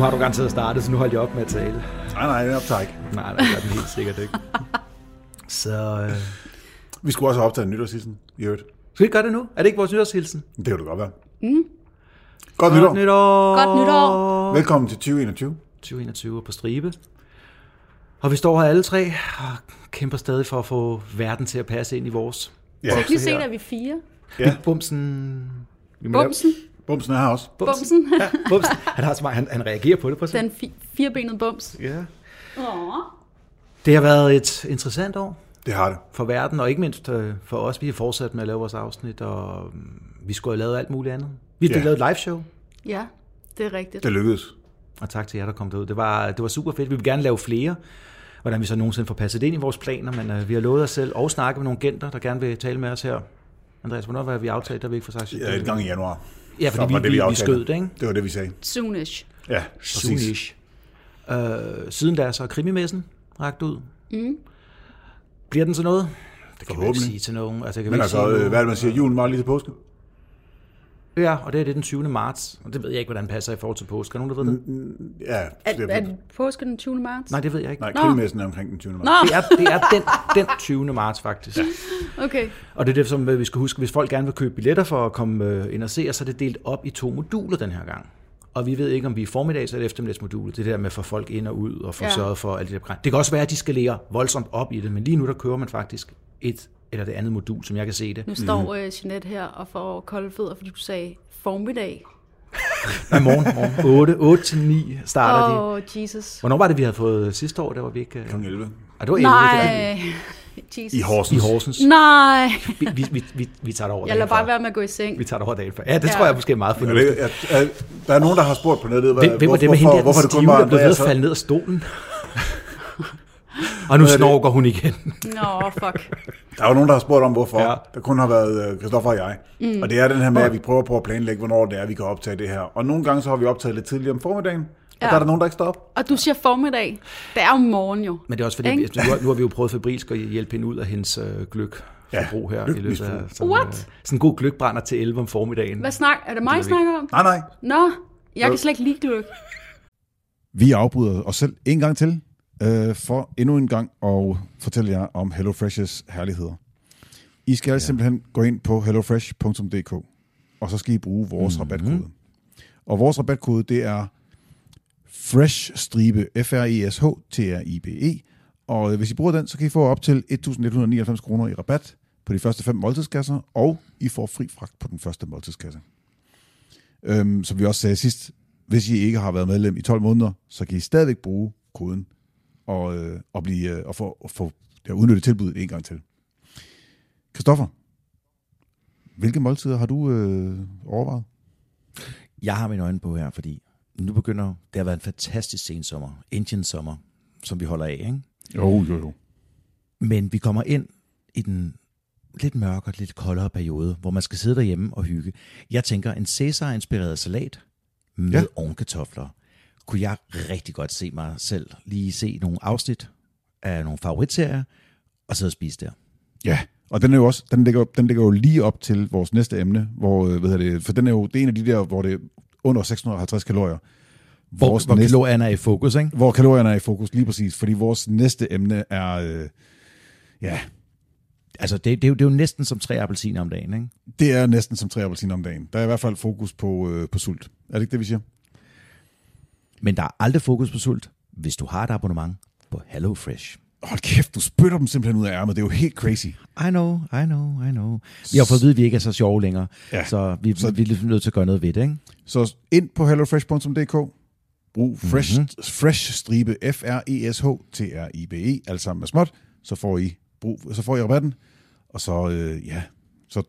Nu har du garanteret startet, så nu holder jeg op med at tale. Nej, nej, det optager ikke. Nej, det er den helt sikkert ikke. Så øh, Vi skulle også have optaget en nytårshilsen, i øvrigt. skal vi ikke gøre det nu? Er det ikke vores nytårshilsen? Det kan det godt være. Mm. Godt nytår. Godt nytår! Godt nytår. Velkommen til 2021. 2021 på stribe. Og vi står her alle tre og kæmper stadig for at få verden til at passe ind i vores. Ja, lige se, at vi er fire. Ja. Bumsen... Vi må lave- Bumsen. Er her også. Bumsen. Ja, bumsen. Han, har så meget, han, han reagerer på det. På Den fi- firebenede bums. Ja. Åh. Det har været et interessant år Det har det. for verden, og ikke mindst øh, for os. Vi har fortsat med at lave vores afsnit, og mm, vi skulle have lavet alt muligt andet. Vi har Ja. lavet et live show, Ja, det er rigtigt. Det lykkedes. og tak til jer, der kom derud. Det var, det var super fedt. Vi vil gerne lave flere. Hvordan vi så nogensinde får passet det ind i vores planer, men øh, vi har lovet os selv og snakke med nogle agenter, der gerne vil tale med os her. Andreas, hvornår var vi aftalt, der vi ikke får sagt? Ja, et gang i januar. Ja, Så fordi var vi, det, vi, vi skød det, ikke? Det var det, vi sagde. Soonish. Ja, præcis. Soonish. Øh, siden da så er krimimessen ragt ud. Mm. Bliver den til noget? Det kan vi ikke sige til nogen. Altså, kan Men ikke altså, sige øh, hvad er det, man siger? Julen var lige til påske? Ja, og det er det den 20. marts. Og det ved jeg ikke, hvordan det passer i forhold til påske. Er nogen, der ved det? Ja, Er, det er er, det påske den 20. marts? Nej, det ved jeg ikke. nej, Nå. krimimessen er omkring den 20. marts. Nå, Det er, det er den, den 20. marts, faktisk. Ja. okay. Og det er det, som vi skal huske. Hvis folk gerne vil købe billetter for at komme øh, ind og se os, så er det delt op i to moduler den her gang. Og vi ved ikke, om vi er formiddags- eller eftermiddagsmodulet. Det der med at få folk ind og ud og få. Ja. sørget for alt det der. Det kan også være, at de skal lære voldsomt op i det, men lige nu der kører man faktisk et eller det andet modul, som jeg kan se det. Nu står øh, Jeanette her og får kolde fødder, fordi du sagde formiddag. I morgen, morgen 8, 8 til 9 starter de. Åh, oh, Jesus. Hvornår var det, vi havde fået sidste år? Der var vi ikke... Kl. 11. Ah, det var 11, det var, Nej. Jesus. I Horsens. i Horsens. Nej. Vi, vi, vi, vi, vi tager det over Jeg lader bare før. være med at gå i seng. Vi tager det over dagen før. Ja, det Ja. tror jeg måske er meget fornuftigt. at, der er nogen, der har spurgt på nettet, hvad, Hvem, hvem var hvor, det med hende hvorfor, der, hvorfor den det kun var der blev ved Andreas? at falde ned af stolen? Og nu er snorker hun igen. Nå, fuck. Der er jo nogen, der har spurgt om, hvorfor. Ja. Ja. Der kun har været øh, Christoffer og jeg. Mm. Og det er den her med, at vi prøver på at planlægge, hvornår det er, vi kan optage det her. Og nogle gange så har vi optaget lidt tidligere om formiddagen. Og Ja. der er der nogen, der ikke står op. Og du siger formiddag. Det er jo morgen jo. Men det er også fordi, vi, nu, har- nu har vi jo prøvet febrilsk at hjælpe hende ud af hendes øh, gløk forbrug her. I løbet af, sådan, What? Øh, sådan en god gløkbrænder til 11 om formiddagen. Hvad snak? Er det mig, vi snakker om? Nej, nej. Nå, jeg kan slet ikke lide gløk. Vi afbryder os selv en gang til, øh, for endnu en gang at fortælle jer om HelloFresh's herligheder. I skal ja. simpelthen gå ind på hellofresh.dk, og så skal I bruge vores mm-hmm. rabatkode. Og vores rabatkode, det er FRESH-stribe, F-R-E-S-H-T-R-I-B-E. Og øh, hvis I bruger den, så kan I få op til 1.199 kroner i rabat på de første fem måltidskasser, og I får fri fragt på den første måltidskasse. Øhm, som vi også sagde sidst, hvis I ikke har været medlem i 12 måneder, så kan I stadigvæk bruge koden og, øh, og, blive, øh, og få, og få ja, udnytte tilbuddet en gang til. Christoffer, hvilke måltider har du øh, overvejet? Jeg har mine øjne på her, fordi nu begynder, det har været en fantastisk sen sommer, Indian sommer, som vi holder af, ikke? Jo, jo, jo. Men vi kommer ind i den lidt mørkere, lidt koldere periode, hvor man skal sidde derhjemme og hygge. Jeg tænker, en Cæsar-inspireret salat med ja. ovenkartofler, kunne jeg rigtig godt se mig selv lige se nogle afsnit af nogle favoritserier, og sidde og spise der. Ja, og den, er jo også, den, ligger, den ligger jo lige op til vores næste emne, hvor, øh, hvad hedder det, for den er jo det er en af de der, hvor det er under 650 kalorier. Hvor, Vores hvor næste- kalorierne er i fokus, ikke? Hvor kalorierne er i fokus, lige præcis, fordi vores næste emne er, øh, ja, Altså, det, det, er jo, det er jo næsten som tre appelsiner om dagen, ikke? det er næsten som tre appelsiner om dagen. Der er i hvert fald fokus på, øh, på sult. Er det ikke det, vi siger? Men der er aldrig fokus på sult, hvis du har et abonnement på HelloFresh. Hold kæft, du spytter dem simpelthen ud af ærmet. Det er jo helt crazy. I know, I know, I know. Vi har fået at vide, at vi ikke er så sjove længere, Ja. så vi, Så- vi er nødt til at gøre noget ved det, ikke? Så ind på hellofresh.dk, brug fresh, Mhm. mm-hmm. fresh stribe E F-R-E-S-H-T-R-I-B-E, alt sammen med småt, så får I, brug, så får I rabatten, og så, øh, ja, så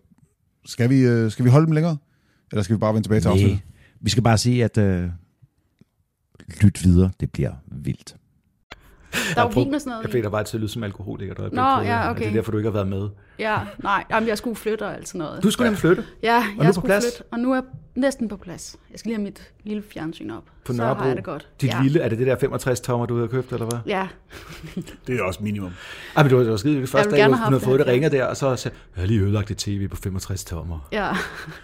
skal vi, øh, skal vi holde dem længere, eller skal vi bare vende tilbage til afsnittet? Vi skal bare sige, at øh, lyt videre, det bliver vildt. Der er jo vin og sådan noget Jeg fik dig bare til at lyde som alkoholiker. Der er Nå, ja, og okay. Det er derfor, du ikke har været med. Ja, nej, jamen, jeg skulle flytte og alt sådan noget. Du skulle nemlig flytte Ja, nu jeg på skulle plads? flytte, og nu er jeg næsten på plads. Jeg skal lige have mit lille fjernsyn op. på så Nørrebro. har jeg det godt. Dit ja. lille, er det det der 65 tommer, du havde købt, eller hvad? Ja, Det er også minimum. Ej, men det var, det var skide det første vil dag, gerne du have havde fået det det. ringer der, og så sagde jeg har lige ødelagt et tv på 65 tommer. ja. Det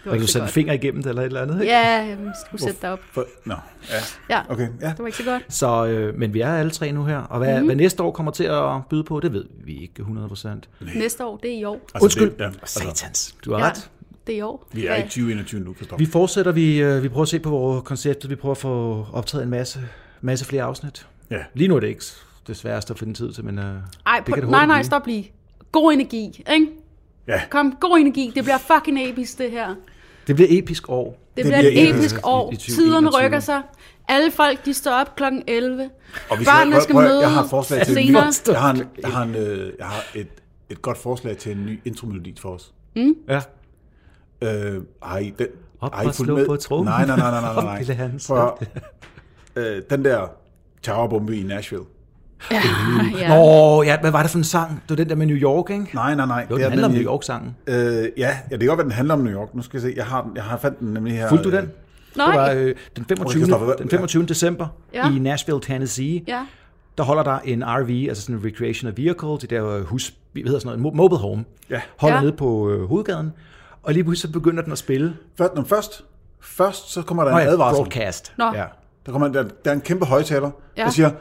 var Og du så satte en finger igennem det, eller et eller andet, ikke? Ja, jeg skulle sætte dig op. For, nå, ja. Ja, Okay, ja. det var ikke så godt. Så, øh, men vi er alle tre nu her, og hvad, Mhm. mm-hmm. hvad næste år kommer til at byde på, det ved vi ikke 100%. Næste år, det er i år. Altså, Undskyld. Det, ja, altså, Satans, du har Ja, ret. det er i år. vi er Ja. i 2021 nu, Kristoffer. Vi fortsætter, vi, øh, vi prøver at se på vores koncept, vi prøver at få optaget en masse, masse flere afsnit. Ja. Lige nu er det ikke det sværeste at finde tid til, men øh, Ej, det på, kan det nej, nej, blive. stop lige. God energi, ikke? Ja. Kom, god energi. Det bliver fucking episk, det her. Det bliver episk år. Det, Det bliver et episk. I- år. i 2021. Tiderne rykker sig. Alle folk, de står op klokken 11. Og vi Børnene skal prøv- prøv- møde Jeg har et forslag til senere. jeg har, en, jeg har, en, øh, jeg har et, et godt forslag til en ny intromelodi for os. Ja. Øh, har I den? Op har I og slå med? på trommen. Nej, nej, nej, nej, nej, nej. lille Hans. At, øh, den der terrorbombe i Nashville. Ja, ja. Nå, ja, hvad var det for en sang? Det var den der med New York, ikke? Nej, nej, nej. Jo, det den er handler om den, New York-sangen. Øh, ja, ja, det kan godt være, den handler om New York. Nu skal jeg se. Jeg har, den, jeg har fandt den nemlig her. Fulgte du den? øh, Nej. Det var øh, den 25. Christoffer, hvad- den 25. december Ja. i Nashville, Tennessee. Ja. Der holder der en RV, altså sådan en recreational vehicle, det der hus, hvad hedder sådan noget, mo- mobile home, Ja. holder Ja. nede på øh, hovedgaden. Og lige pludselig så begynder den at spille. Først, nå, først, først så kommer der Nå en ja, advarsel. broadcast. Nå. Ja. Der, kommer, der, der er en kæmpe højtaler, Ja. der siger,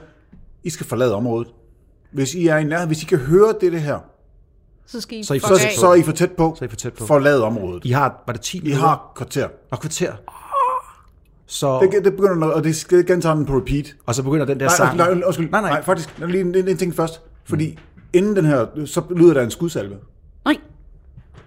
I skal forlade området. Hvis I er i nærheden, hvis I kan høre det, det her, Så skal I, Så I fuck så, så er I for tæt på. Så er I for tæt på. Forlad området. I har, var det 10 I minutter? har kvarter. Og kvarter. Så, Det, det begynder, og det skal gentager den på repeat. og så begynder den der Nej, sang. nej, undskyld. Nej, nej. nej, faktisk. Lige en, en, en ting først. Fordi inden den her, så lyder der en skudsalve. Nej.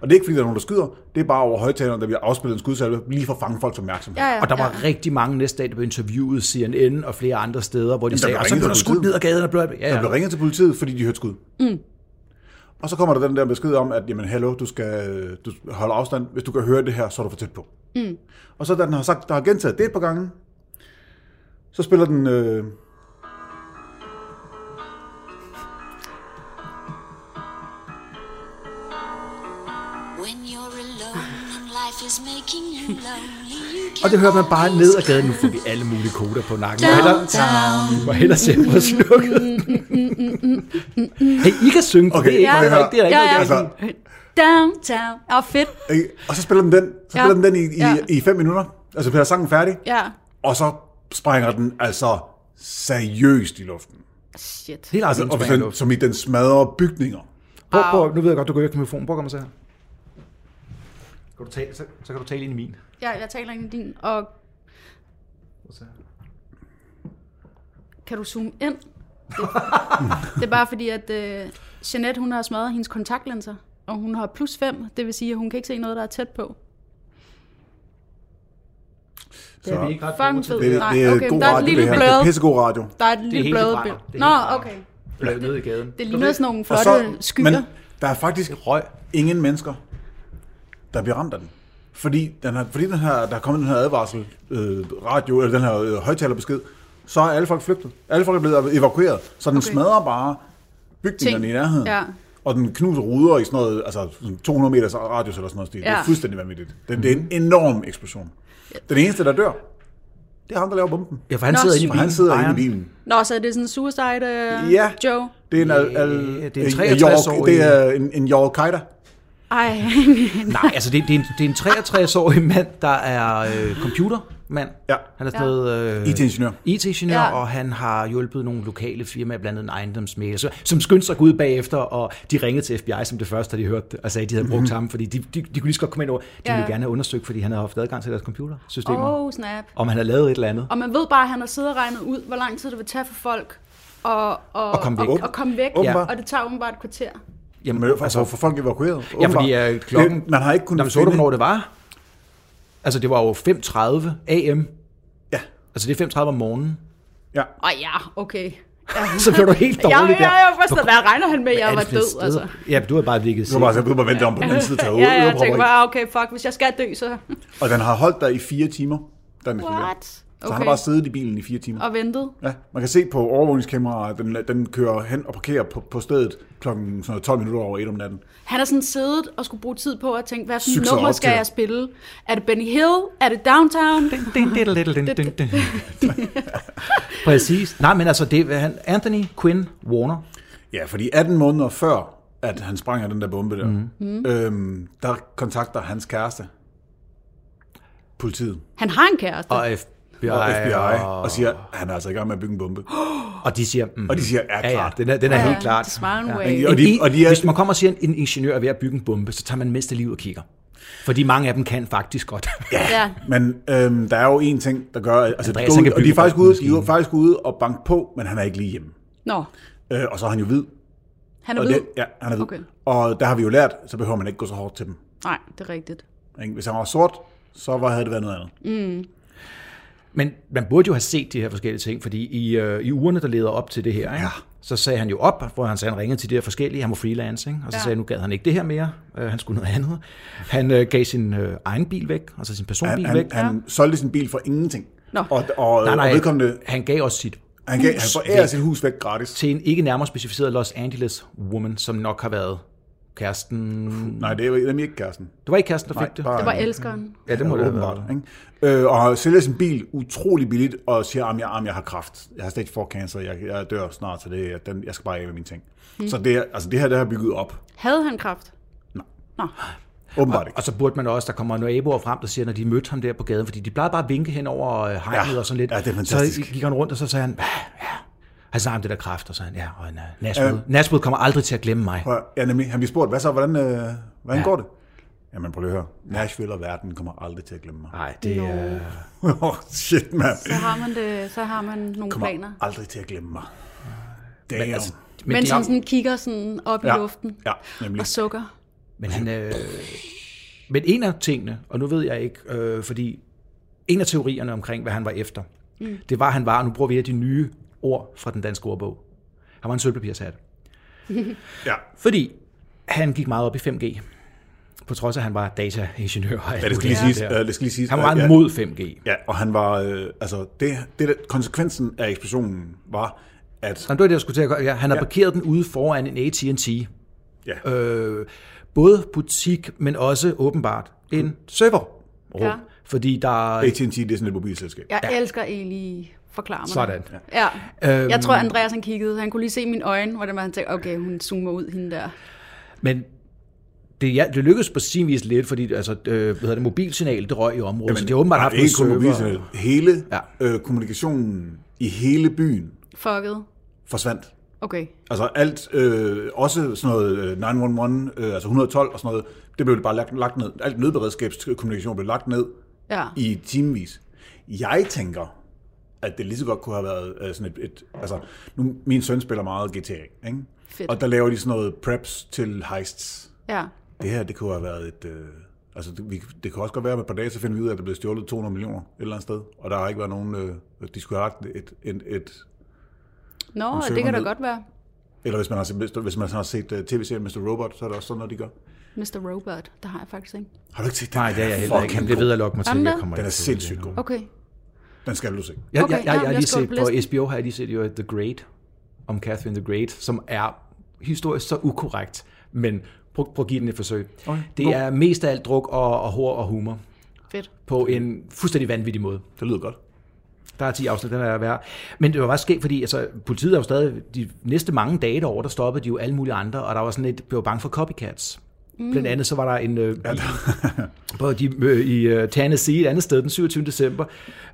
Og det er ikke, fordi der er nogen, der skyder. Det er bare over højtaleren, der bliver afspillet en skudsalve, lige for at fange folks opmærksomhed. Ja, ja, Og der var ja. rigtig mange næste dag, der blev interviewet CNN og flere andre steder, hvor de der sagde, og så blev der skudt ned ad gaden. Og blev, ja, Der ja. blev ringet til politiet, fordi de hørte skud. Mm. Og så kommer der den der besked om, at jamen, hallo, du skal du holde afstand. Hvis du kan høre det her, så er du for tæt på. Mm. Og så da den har sagt, der har gentaget det et par gange, så spiller den... Øh, When you're Og det hører man bare ned ad gaden. Nu får vi alle mulige koder på nakken. Du må hellere, du må hellere se på slukket. Hey, I kan synge, Okay, det er ikke rigtigt. Det er ikke Ja, noget ja. altså, Downtown. Åh, fedt. ikke? og så spiller den den, så Ja. spiller den den i, i, Ja. i fem minutter. Altså bliver sangen færdig, Ja. og så sprænger den altså seriøst i luften. Shit. Helt Altså, og den, som i den smadrer bygninger. prøv, prøv, nu ved jeg godt, du går ikke med mikrofonen. Prøv at komme og se her. Kan du tale, så, så kan du tale ind i min. Ja, jeg taler ind i din, og kan du zoome ind? Det, det er bare fordi, at uh, Jeanette, hun har smadret hendes kontaktlinser, og hun har plus 5, det vil sige, at hun kan ikke se noget, der er tæt på. Det er vi ikke ret Fucking gode til. Det, er- Nej, det er okay, god der er et radio, lille det her. blad. Det er pissegod radio. Der er et lille brænder. billede. Det Nå, okay. Blad nede i gaden. Det ligner sådan nogle Og flotte så, skyer. men der er faktisk Røg. ingen mennesker, der bliver ramt af den. Fordi, den her, fordi den her, der er kommet den her advarsel, øh, radio, eller den her øh, højtalerbesked, så er alle folk flygtet. Alle folk er blevet evakueret. Så den Okay. smadrer bare bygningerne Ting. i nærheden. Ja. Og den knuser ruder i sådan noget, altså sådan 200 meters radius eller sådan noget stil. Det Ja. er fuldstændig vanvittigt. Det, det er en enorm eksplosion. Den eneste, der dør, det er ham, der laver bomben. Ja, for han Nå, sidder inde i For bilen. han sidder inde i bilen. Nå, så er det sådan en suicide uh, Ja. Joe? Det er en, al, al, det er en en 63-årig. Det er en, en Al-Qaida. Ej, Nej, altså det, det, er en, det er en 63-årig mand, der er øh, computermand. Ja. Han er sådan noget... Øh, IT-ingeniør. IT-ingeniør, Ja. ja. og han har hjulpet nogle lokale firmaer, blandt andet en ejendomsmægler, så- som skyndte sig ud bagefter, og de ringede til FBI som det første, da de hørte og sagde, at de havde brugt ham, fordi de, de, de kunne lige så godt komme ind over. De Ja. ville gerne have undersøgt, fordi han havde haft adgang til deres computersystemer, oh. oh snap. om han havde lavet et eller andet. Og man ved bare, at han har siddet og regnet ud, hvor lang tid det vil tage for folk at, og, At komme væk. Og, og komme væk. Åbenbart. Og det tager åbenbart et kvarter. Jamen, Men for, altså, for folk evakueret. ja, fordi øh, klokken... Det, man har ikke kunnet Jamen, så du, hvornår det var? Altså, det var jo 5.30 AM. Ja, Altså, det er 5.30 om morgenen. ja. Og ja, okay. Ja. Så blev du helt Ja, dårlig ja, der. ja, først, hvad regner han med, jeg var død, steder. altså. Ja, du har bare ligget Du var bare, du var vente om på den anden side til Ja, ja, jeg tænkte bare, okay, fuck, hvis jeg skal dø, så... Og den har holdt der i fire timer, den. What? Så han har bare siddet i bilen i fire timer. Og ventet. Ja, man kan se på overvågningskameraet, den, den kører hen og parkerer på, på stedet noget 12 minutter over et om natten. Han har sådan siddet og skulle bruge tid på at tænke, hvad for sig nummer skal jeg spille? Er det Benny Hill? Er det Downtown? Præcis. Nej, men altså, det er han- Anthony Quinn Warner. Ja, fordi 18 måneder før, at han sprænger den der bombe der, mm. øhm, der kontakter hans kæreste politiet Han har en kæreste. Og FBI. og FBI Og, og siger, at han er altså i gang med at bygge en bombe. og de siger, mm, Og de siger, ja, ja, ja, klart. den er, den er Ja, helt klart. smart way. Og Og de- de, og de er- Hvis man kommer og siger, at en ingeniør er ved at bygge en bombe, så tager man mest af livet og kigger. Fordi mange af dem kan faktisk godt. Ja. Men øhm, der er jo en ting, der gør... Altså, de Andreas, går han ud, kan og de er bygge faktisk ude, de er faktisk ude og banke på, men han er ikke lige hjemme. Nå, Øh, og så er han jo hvid. han er Og hvid. det, ja, han er hvid. Okay. Og der har vi jo lært, så behøver man ikke gå så hårdt til dem. Nej, det er rigtigt. Hvis han var sort, så var, havde det været noget andet. Men man burde jo have set de her forskellige ting, fordi i, øh, i ugerne, der leder op til det her, ikke? Ja. så sagde han jo op, hvor han sagde, han ringede til de her forskellige, han var freelance, ikke? og så Ja. sagde han, nu gad han ikke det her mere, øh, han skulle noget andet. Han øh, gav sin øh, egen bil væk, altså sin personbil Han, væk. han, han solgte sin bil for ingenting. Nå. Og, og, nej, nej, og vedkommende, han gav også sit han, gav, han væk sit hus væk gratis. til en ikke nærmere specificeret Los Angeles woman, som nok har været kæresten. Nej, det jo nemlig ikke kæresten. Det var ikke kæresten, der fik det? bare- Det var elskeren. Ja, det må det have åbenbart, været. ikke? Øh, og sælger sin bil utrolig billigt, og siger, at jeg, jeg har kraft. Jeg har stage 4 cancer, jeg, jeg dør snart, så det, den, jeg skal bare af med mine ting. Hmm. Så det, altså det her, det har bygget op. Havde han kraft? Nej. Nå, Åbenbart ikke. Og så burde man også, der kommer naboer frem, der siger, når de mødte ham der på gaden, fordi de plejede bare at vinke hen over øh, hegnet Ja. og sådan lidt. Ja, det er fantastisk. Så gik han rundt, og så sagde han, "Ja, ja. Han snakkede om det der kraft, og så han, ja, og en, uh, Nashville. Uh, Nashville kommer aldrig til at glemme mig. Prøv, ja, nemlig. Han bliver spurgt, hvad så, hvordan, øh, hvordan Ja. går det? Jamen, prøv lige at høre. Nashville og verden kommer aldrig til at glemme mig. Nej, det er... oh, shit, mand. så har man, det, så har man nogle Kommer planer. aldrig til at glemme mig. Damn. Men, altså, Men men, Mens de, han sådan kigger sådan op ja, i luften ja, nemlig. og sukker. men, han, øh, men en af tingene, og nu ved jeg ikke, øh, fordi en af teorierne omkring, hvad han var efter, mm. det var, at han var, og nu bruger vi et af de nye ord fra den danske ordbog, han var en sølvpapirshat. Ja. Fordi han gik meget op i 5G, på trods af, at han var dataingeniør. og alt Ja, det skal lige siges. øh, det skal lige siges. Han var meget ja, mod 5G. Ja, og han var, øh, altså, det, det der, konsekvensen af eksplosionen var, at, Nå, det var det, jeg skulle til at. Ja, han har Ja. parkeret den ude foran en AT&T. ja, Øh, både butik, men også åbenbart en server. Ja. Fordi der er... AT&T, det er sådan et mobilselskab. Jeg ja. elsker egentlig forklare mig. Sådan. Ja. Øhm, Jeg tror, Andreas han kiggede. Han kunne lige se mine øjne, hvor det var, han tænkte, okay, hun zoomer ud hende der. Men det, ja, det lykkedes på sin vis lidt, fordi altså, øh, hvad hedder det, mobilsignal, det røg i området, Jamen, så de har åbenbart haft det er ikke kun nogle server. mobilsignal. Hele Ja. øh, kommunikationen i hele byen Fucket. forsvandt. Okay. Altså alt, øh, også sådan noget øh, 911, øh, altså 112 og sådan noget, det blev bare lagt, lagt ned. Alt nødberedskabskommunikation blev lagt ned Ja. i timevis. Jeg tænker, at det lige så godt kunne have været øh, sådan et, et altså, nu, min søn spiller meget GTA, ikke? Fedt. Og der laver de sådan noget preps til heists. Ja. Det her, det kunne have været et, øh, altså det, vi, det kan også godt være, at et par dage, så finder vi ud af, at der blev stjålet 200 millioner et eller andet sted, og der har ikke været nogen, øh, de skulle have lagt et, et, et Nå, det kan da godt være. eller hvis man har set, hvis man har set uh, tv-serien Mr. Robot, så er det også sådan noget, de gør. Mr. Robot, det har jeg faktisk ikke. Har du ikke set den? Nej, det er jeg heller ikke. Det ved jeg nok mig til. Jeg kommer Den er sindssygt god. Okay. Den skal du se. Jeg, Okay, jeg, jeg, jeg, ja, har jeg lige set på. HBO, har jeg lige set jo The Great, om Catherine the Great, som er historisk så ukorrekt, men prøv, prøv at give den et forsøg. Okay. Det God. er mest af alt druk og, og hår og humor, Fedt. på en fuldstændig vanvittig måde. Det lyder godt. Der er 10 afsnit, den er værd. Men det var faktisk sket, fordi altså, politiet er jo stadig, de næste mange dage derovre, der stoppede de jo alle mulige andre, og der var sådan lidt, blev bange for copycats. Mm. Blandt andet så var der en, øh, i, på de, øh, i øh, Tennessee, et andet sted, den 27. december,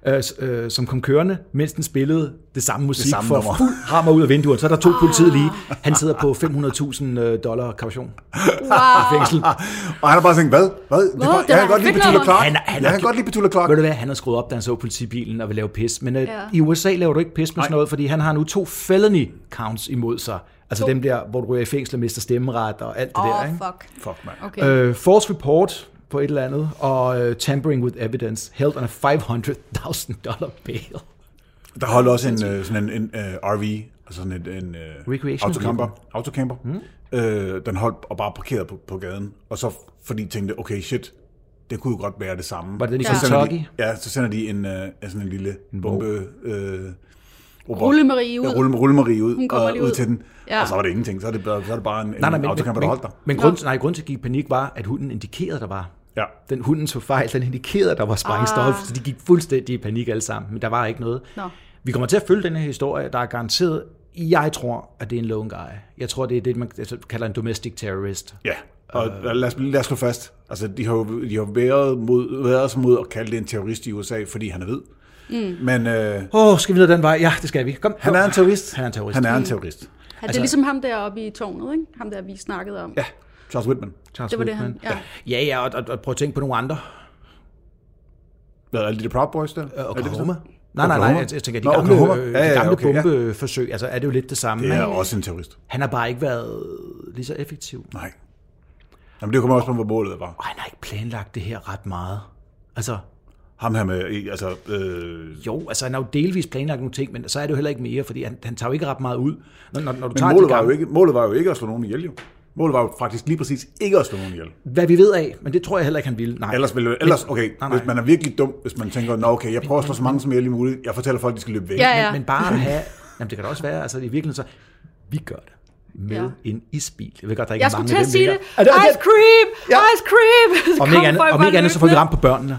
øh, øh, som kom kørende, mens den spillede det samme musik det samme for nummer. fuld hammer ud af vinduet. Så er der to politiet lige. Han sidder på 500.000 øh, dollar kaution Wow. i fængsel. Og han har bare tænkt, hvad? Hvad? Det Det jeg kan godt lide Petula. Clark. Han han jeg kan godt lide Petula Clark. Ved du hvad, han har skruet op, da han så politibilen og vil lave pis. Men øh, Ja. i USA laver du ikke pis med sådan noget, fordi han har nu to felony counts imod sig. Altså To. dem der, hvor du ryger i fængsel og mister stemmeret og alt det Åh, der. oh, Ikke? fuck. Fuck, man. Okay. Øh, false report på et eller andet, og uh, tampering with evidence, held on a 500.000 dollar bail. Der holdt også en, øh, sådan en, en uh, RV, altså sådan en, en uh, Recreational autocamper. autocamper. Mm. Øh, den holdt og bare parkeret på, på gaden. Og så fordi de tænkte, okay, shit, det kunne jo godt være det samme. Var det den i Kentucky? de, Ja, så sender de en, øh, sådan en lille bombe... Øh, robot. Rulle-Marie ud. Ja, rulle, rulle Marie ud, Hun kommer og, lige ud ud. til den. Ja. Og så var det ingenting. Så er det, så er det bare en, Nej, nej, en autocamper, der holdt dig. men, grund, nej, grund til at gik i panik var, at hunden indikerede, der var. Ja. Den hunden så fejl, den indikerede, der var sprængstof, Ah. så de gik fuldstændig i panik alle sammen, men der var ikke noget. Nå. Vi kommer til at følge den her historie, der er garanteret, jeg tror, at det er en lone guy. Jeg tror, det er det, man kalder en domestic terrorist. Ja, og lad, os, lad os slå fast. Altså, de har jo de har været, mod, været mod at kalde det en terrorist i USA, fordi han er hvid. Mm. Men øh, oh, skal vi ned den vej? Ja, det skal vi. Kom. han er en terrorist. Han er en terrorist. Han er en terrorist. Ja, det Altså- er ligesom ham deroppe i tårnet, ikke? Ham der, vi snakkede om. Ja, Charles Whitman. Charles Det var det, Whitman. han- Ja, ja, og, og, og prøv at tænke på nogle andre. Hvad er det, de Proud Boys der? Er det Oklahoma. bestemt? Nej, nej, nej, jeg, jeg tænker, de Nå, gamle, Oklahoma. øh, Ja, de ja, gamle okay, ja. bombeforsøg, altså er det jo lidt det samme. Det er også en terrorist. Han har bare ikke været lige så effektiv. Nej. Jamen, det kommer også på, hvor målet var. Og han har ikke planlagt det her ret meget. Altså, Ham her med, altså, øh, jo, altså han har jo delvis planlagt nogle ting, men så er det jo heller ikke mere, fordi han, han tager jo ikke ret meget ud. Når, når, når du men tager målet var, jo ikke, målet var jo ikke at slå nogen ihjel, jo. Målet var jo faktisk lige præcis ikke at slå nogen ihjel. Hvad vi ved af, men det tror jeg heller ikke, han ville. Nej. Ellers, ville, ellers okay, nej, nej. hvis man er virkelig dum, hvis man tænker, nå okay, jeg prøver at slå så mange som muligt muligt, jeg fortæller folk, de skal løbe væk. Ja, ja. Men bare at have, jamen det kan da også være, altså i virkeligheden så, vi gør det med Ja. en isbil. Jeg ved godt, der ikke Jeg er skulle mange til af at dem sige længere. det. Er det- er det- Ice cream! Ja. Ice cream! Om kom ikke andet, om ikke andet så får vi ramt på børnene.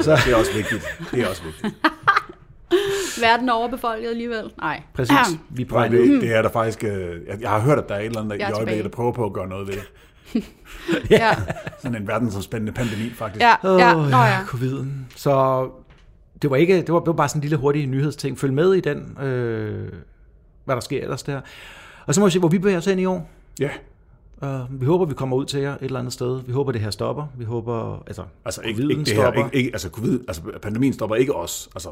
Så. Det er også vigtigt. Det er også vigtigt. Verden er overbefolket alligevel. Nej. Præcis. Vi er på ned. det, det er der faktisk... øh, Jeg, jeg har hørt, at der er et eller andet i øjeblikket, der prøver på at gøre noget ved det. Ja, Sådan en verdensomspændende pandemi, faktisk. ja, ja. Nå ja. Covid'en. Så det var, ikke, det, var, det var bare sådan en lille hurtig nyhedsting. Følg med i den, øh, hvad der sker ellers der. Og så må vi se, hvor vi bevæger os hen i år. Ja. Uh, vi håber, vi kommer ud til jer et eller andet sted. Vi håber, det her stopper. Vi håber, altså, Altså, ikke, ikke det her, stopper. ikke, ikke, altså, COVID, altså, pandemien stopper ikke os. Altså,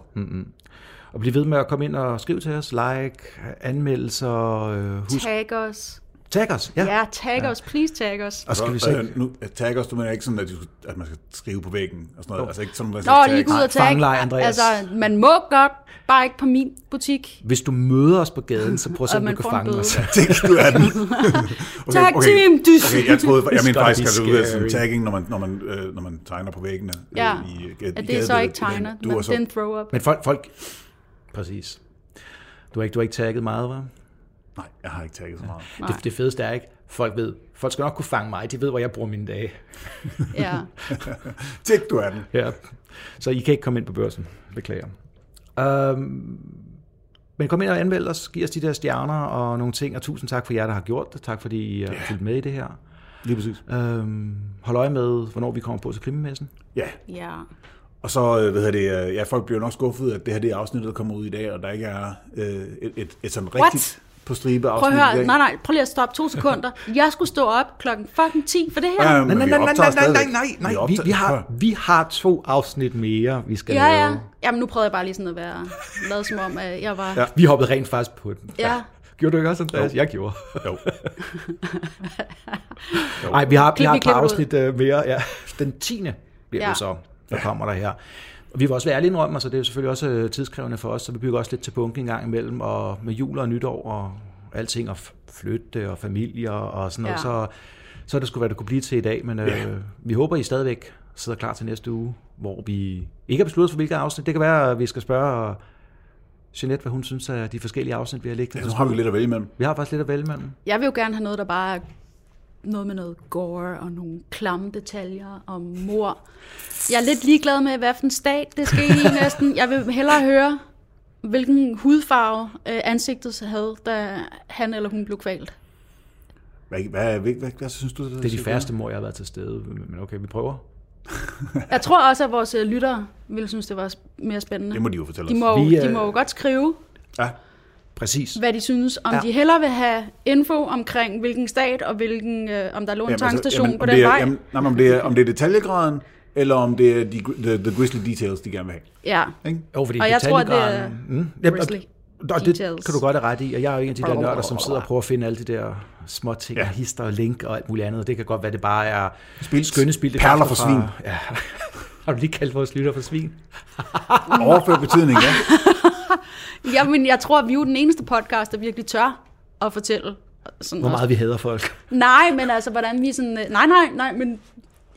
Og bliv ved med at komme ind og skrive til os. Like, anmeldelser, øh, husk. Tag os. Tag os. Ja. Ja, tag os. Please tag os. Og skal vi se. Øh, nu, tag os, du mener ikke sådan, at, du, at man skal skrive på væggen og sådan noget. Altså ikke sådan, man Nå, lige gå ud og tag. Fangelej, Andreas. Altså, man må godt, bare ikke på min butik. Hvis du møder os på gaden, så prøv at se, om du kan fange os. Tænk, du er den. Okay, Tag team, dys. Okay, jeg troede, jeg mente faktisk, at du sådan scary. tagging, når man, når man, øh, når man tegner på væggene. Ja, øh, i, i, at det er så ikke tegner, Du men er så, det er en throw-up. Men folk, folk... Præcis. Du har ikke, du har ikke tagget meget, hva'? Nej, jeg har ikke tagget så meget. Nej. Det, det fedeste er ikke, folk ved, folk skal nok kunne fange mig, de ved, hvor jeg bruger mine dage. Ja. Tænk, du er den. Ja. Så I kan ikke komme ind på børsen, beklager. Um, men kom ind og anmeld os, giv os de der stjerner og nogle ting, og tusind tak for jer, der har gjort det. Tak fordi I har fulgt med i det her. Lige præcis. Um, hold øje med, hvornår vi kommer på til krimimessen. Ja, ja. og så, øh, hvad hedder det, øh, ja, folk bliver nok skuffet, at det her det er afsnittet, der kommer ud i dag, og der ikke er øh, et, et, et sådan rigtigt på stribe Prøv at i høre, dag. nej, nej, prøv lige at stoppe to sekunder. Jeg skulle stå op klokken fucking 10 for det her. Ja, Ja, Nej, vi nej, nej, nej, nej, nej, nej, nej. Vi, vi, har, vi har to afsnit mere, vi skal ja. lave. Jamen, nu prøvede jeg bare lige sådan at være, lade som om, at jeg var... Ja. Ja. Vi hoppede rent faktisk på den. ja. Gjorde du ikke også, Andreas? Jeg gjorde. Jo. Nej, vi har, vi har et par afsnit uh, mere. Ja. Den 10. bliver Ja. det så, der kommer der her. Og vi vil også være ærlige indrømme, så det er jo selvfølgelig også øh, tidskrævende for os, så vi bygger også lidt til bunken en gang imellem, og med jul og nytår og alting, og flytte og familier og sådan noget, Ja. så, så er det sgu, hvad det kunne blive til i dag, men øh, vi håber, I stadigvæk sidder klar til næste uge, hvor vi ikke har besluttet for hvilket afsnit. Det kan være, at vi skal spørge Jeanette, hvad hun synes af de forskellige afsnit, vi har liggende. Ja, så har vi lidt at vælge imellem. Vi har faktisk lidt at vælge imellem. Jeg vil jo gerne have noget, der bare noget med noget gore og nogle klamme detaljer om mor. Jeg er lidt ligeglad med, hvad for en stat det skal i næsten. Jeg vil hellere høre, hvilken hudfarve øh, ansigtet havde, da han eller hun blev kvalt. Hvad, hvad, hvad, hvad, hvad synes du? Det er de færreste mor, jeg har været til stede, men okay, vi prøver. Jeg tror også, at vores øh, lyttere ville synes, det var mere spændende. Det må de jo fortælle De os. må, jo, Vi, øh, de må jo godt skrive, Ja, Præcis. hvad de synes. Om Ja. de hellere vil have info omkring, hvilken stat og hvilken, øh, om der lå en Jamen, tankstation jamen, på den det er, vej. Jamen, nej, om, det er, om det er detaljegraden, eller om det er de, the, the grisly details, de gerne vil have. Ja, Ikke? Jo, fordi Og jeg tror, det er mm, ja, og- Grizzly og det details. kan du godt have ret i, og jeg er jo en af de der nørder, som sidder og prøver at finde alle de der små ting, Ja. hister og link og alt muligt andet. Det kan godt være, det bare er Spildt. skønne spildte Perler for svin. Ja. Har du lige kaldt vores lytter for svin? Overført betydning, ja. Jamen, jeg tror, at vi er jo den eneste podcast, der virkelig tør at fortælle sådan Hvor også. meget vi hader folk. Nej, men altså, hvordan vi sådan... øh, Nej, nej, nej, men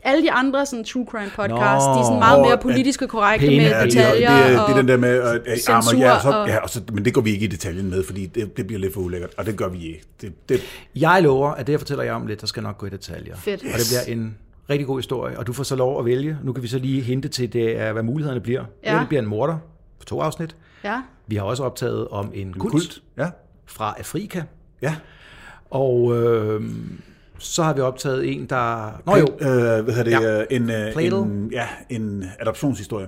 alle de andre sådan, true crime podcasts, Nå. de er sådan meget Og mere politiske korrekte Pæne med er de, det, er, detaljer. det, og... det er den der med, at, censur ja, så, og- ja, og så, men det går vi ikke i detaljen med, fordi det, det bliver lidt for ulækkert, og det gør vi ikke. Det, det, Jeg lover, at det, jeg fortæller jer om lidt, der skal nok gå i detaljer. Fedt. Og det bliver en rigtig god historie, og du får så lov at vælge. Nu kan vi så lige hinte til, det er, hvad mulighederne bliver. Ja. Ja. Det bliver en morder for to afsnit. Ja. Vi har også optaget om en kult, kult. kult Ja, fra Afrika. ja. Og øh, så har vi optaget en, der... Nå jo, Øh, hvad hedder det? Ja. Ja. En, øh, Plato. en, ja, en adoptionshistorie.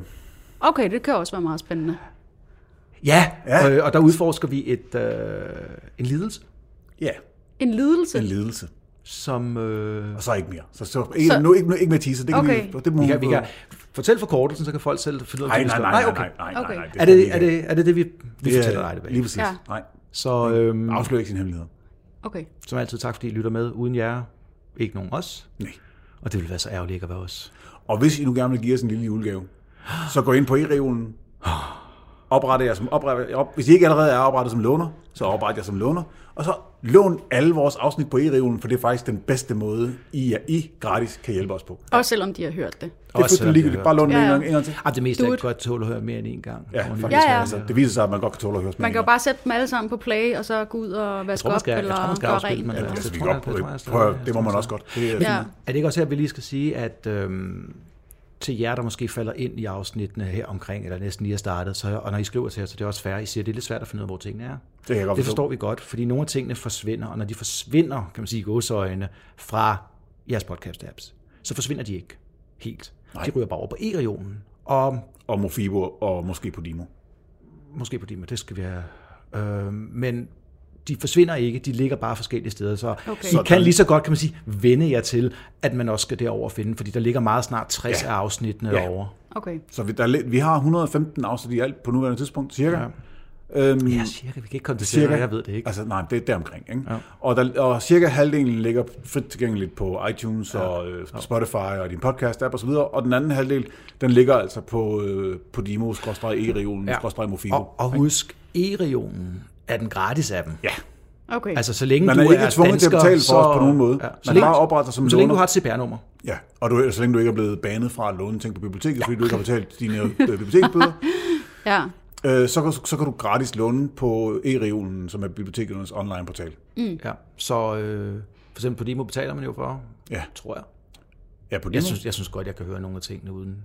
Okay, det kan også være meget spændende. ja, Ja. Øh, og der udforsker vi et, øh, en lidelse, Ja, En lidelse. en lidelse. Som... Øh, Og så ikke mere. Så, så, ikke, Så- nu, ikke, nu, ikke mere teaser. Det kan Okay. vi, det må vi, kan, vi kan fortælle forkortelsen, så kan folk selv finde ud af, Nej, nej, nej, nej, okay. nej, nej, nej, Okay. nej, Er skal det, vi er, det, er det det, vi, vi Det er- fortæller dig tilbage? Lige præcis. Ja. Nej, Så øhm, afslør ikke sine hemmeligheder. Okay. som altid, tak fordi I lytter med. Uden jer, ikke nogen os. Nej. Og det ville være så ærgerligt ikke at være os. Og hvis I nu gerne vil give os en lille julegave, så gå ind på e-reolen, oprette jer som oprette, op, hvis I ikke allerede er oprettet som låner, så opret jer som låner, og så lån alle vores afsnit på e-reolen, for det er faktisk den bedste måde, I, er, I gratis kan hjælpe os på. Det Også selvom de har hørt det. er fuldstændig ligegyldigt. Bare lån den Ja, en ja. gang, en gang til. Ah, det meste er godt tåle at høre mere end en gang. Ja, faktisk. Ja, ja. Altså, det viser sig, at man godt kan tåle at høre Man kan jo bare sætte dem alle sammen på play, og så gå ud og vaske tror, op, skal, jeg eller tror, man skal gøre rent. det, Altså, det, det, det, det må man også godt. Det er, Ja. Er det ikke også her, vi lige skal sige, at øhm, til jer, der måske falder ind i afsnittene her omkring, eller næsten lige er startet, så, og når I skriver til os, så det er også fair, I siger, at det er lidt svært at finde ud af, hvor tingene er. Det kan jeg godt Det forstå. forstår vi godt, fordi nogle af tingene forsvinder, og når de forsvinder, kan man sige i gåseøjne, fra jeres podcast-apps, så forsvinder de ikke helt. Nej. De ryger bare over på e-regionen, og Og Mofibo og måske på Dimo. måske på Dima, det skal vi have. Øh, men de forsvinder ikke, de ligger bare forskellige steder, så Okay. I kan lige så godt, kan man sige, vende jer til, at man også skal derover og finde, fordi der ligger meget snart 60 Ja. af afsnittene Ja. derovre. Okay. Så vi, der, er vi har 115 afsnit i alt på nuværende tidspunkt, cirka. Ja. Øhm, Ja, cirka, vi kan ikke komme til cirka, jeg ved det ikke. Altså, nej, det er deromkring. Ikke? Ja. Og, der, og cirka halvdelen ligger frit tilgængeligt på iTunes ja. og øh, Spotify og din podcast-app osv., og den anden halvdel, den ligger altså på, øh, på Dimo, e-reolen, ja. Og, og husk, e-regionen er den gratis af dem. Ja, Okay. Altså, så længe man du er ikke er tvunget til dansker, at betale for så, os på nogen måde. Ja. Ja. Så, Man længe, bare opretter som så længe du låner. har et CPR-nummer. ja. Og du, så længe du ikke er blevet banet fra at låne ting på biblioteket, ja. fordi du ikke har betalt dine øh, biblioteksbøder, Ja. øh, så, kan- så kan du gratis låne på e-reolen, som er bibliotekernes online-portal. Ja. Så øh, for eksempel på Dimo betaler man jo for, Ja. tror jeg. Ja, på Dimo. Jeg synes, jeg synes godt, jeg kan høre nogle af tingene uden...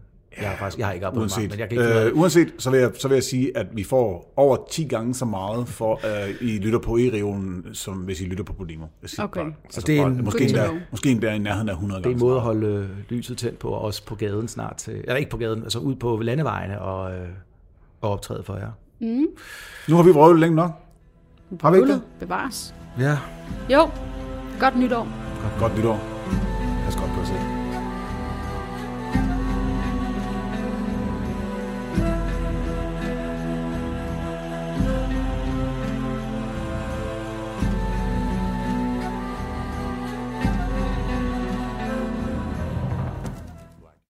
Jeg har faktisk jeg har ikke abonnement, Uanset, men jeg kan ikke øh, uanset så, vil jeg, så vil jeg sige, at vi får over 10 gange så meget, for at I lytter på e-regionen, som hvis I lytter på Podimo. Okay. bare, altså det er bare, en- måske, Good to endda, måske endda i nærheden af 100 Det er gange. en måde at holde øh, lyset tændt på, og også på gaden snart til, eller ikke på gaden, altså ud på landevejene og, øh, og optræde for jer. Nu har vi vrøvlet længe nok. Har vi ikke det? Bevares. Ja. Jo. Godt nytår. Godt nytår. Pas godt på jer selv.